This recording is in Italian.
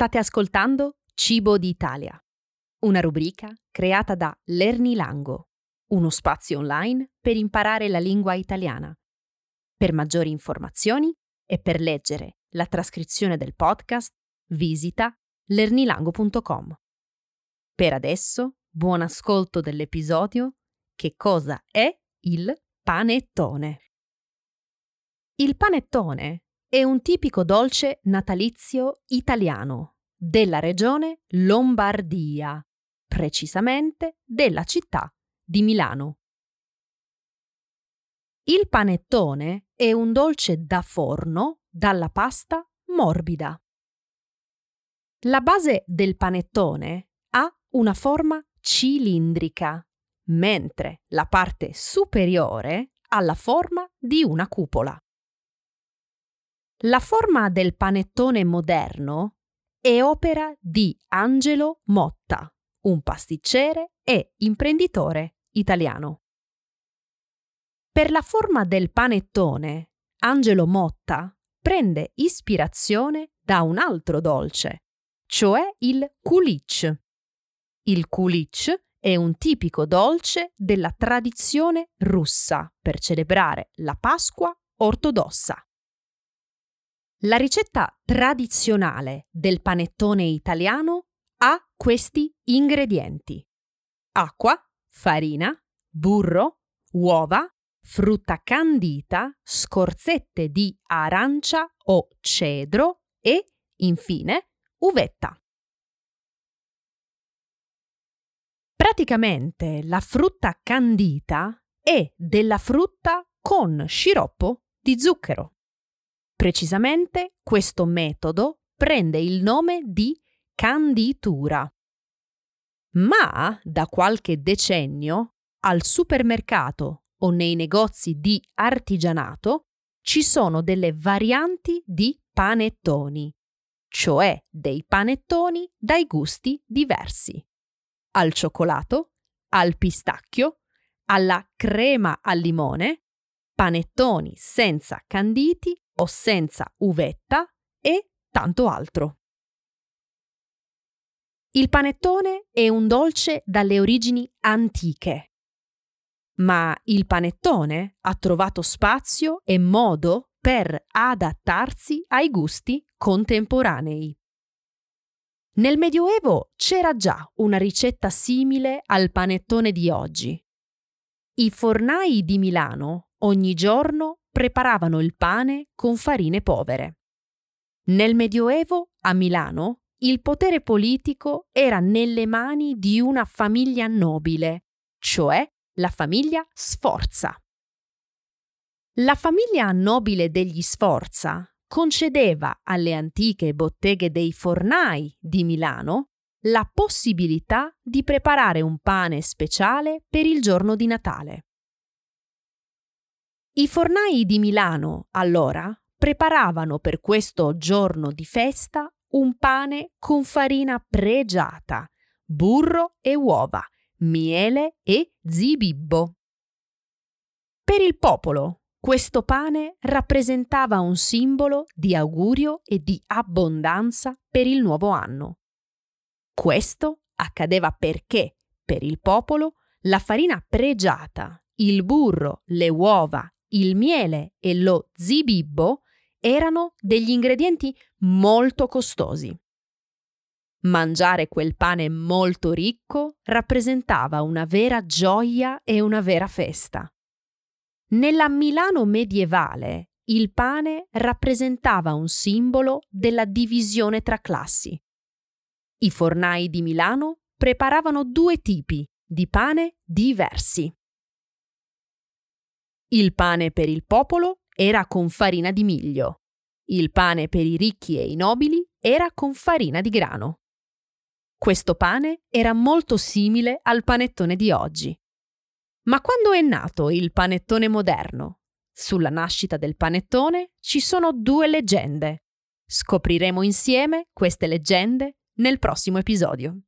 State ascoltando Cibo d'Italia, una rubrica creata da Lernilango, uno spazio online per imparare la lingua italiana. Per maggiori informazioni e per leggere la trascrizione del podcast, visita lernilango.com. Per adesso, buon ascolto dell'episodio Che cosa è il panettone? Il panettone è un tipico dolce natalizio italiano della regione Lombardia, precisamente della città di Milano. Il panettone è un dolce da forno dalla pasta morbida. La base del panettone ha una forma cilindrica, mentre la parte superiore ha la forma di una cupola. La forma del panettone moderno è opera di Angelo Motta, un pasticcere e imprenditore italiano. Per la forma del panettone, Angelo Motta prende ispirazione da un altro dolce, cioè il kulich. Il kulich è un tipico dolce della tradizione russa per celebrare la Pasqua ortodossa. La ricetta tradizionale del panettone italiano ha questi ingredienti. Acqua, farina, burro, uova, frutta candita, scorzette di arancia o cedro e, infine, uvetta. Praticamente la frutta candita è della frutta con sciroppo di zucchero. Precisamente questo metodo prende il nome di canditura. Ma da qualche decennio al supermercato o nei negozi di artigianato ci sono delle varianti di panettoni, cioè dei panettoni dai gusti diversi. Al cioccolato, al pistacchio, alla crema al limone, panettoni senza canditi o senza uvetta e tanto altro. Il panettone è un dolce dalle origini antiche, ma il panettone ha trovato spazio e modo per adattarsi ai gusti contemporanei. Nel Medioevo c'era già una ricetta simile al panettone di oggi. I fornai di Milano ogni giorno preparavano il pane con farine povere. Nel Medioevo, a Milano, il potere politico era nelle mani di una famiglia nobile, cioè la famiglia Sforza. La famiglia nobile degli Sforza concedeva alle antiche botteghe dei fornai di Milano la possibilità di preparare un pane speciale per il giorno di Natale. I fornai di Milano, allora, preparavano per questo giorno di festa un pane con farina pregiata, burro e uova, miele e zibibbo. Per il popolo, questo pane rappresentava un simbolo di augurio e di abbondanza per il nuovo anno. Questo accadeva perché, per il popolo, la farina pregiata, il burro, le uova il miele e lo zibibbo erano degli ingredienti molto costosi. Mangiare quel pane molto ricco rappresentava una vera gioia e una vera festa. Nella Milano medievale il pane rappresentava un simbolo della divisione tra classi. I fornai di Milano preparavano due tipi di pane diversi. Il pane per il popolo era con farina di miglio. Il pane per i ricchi e i nobili era con farina di grano. Questo pane era molto simile al panettone di oggi. Ma quando è nato il panettone moderno? Sulla nascita del panettone ci sono due leggende. Scopriremo insieme queste leggende nel prossimo episodio.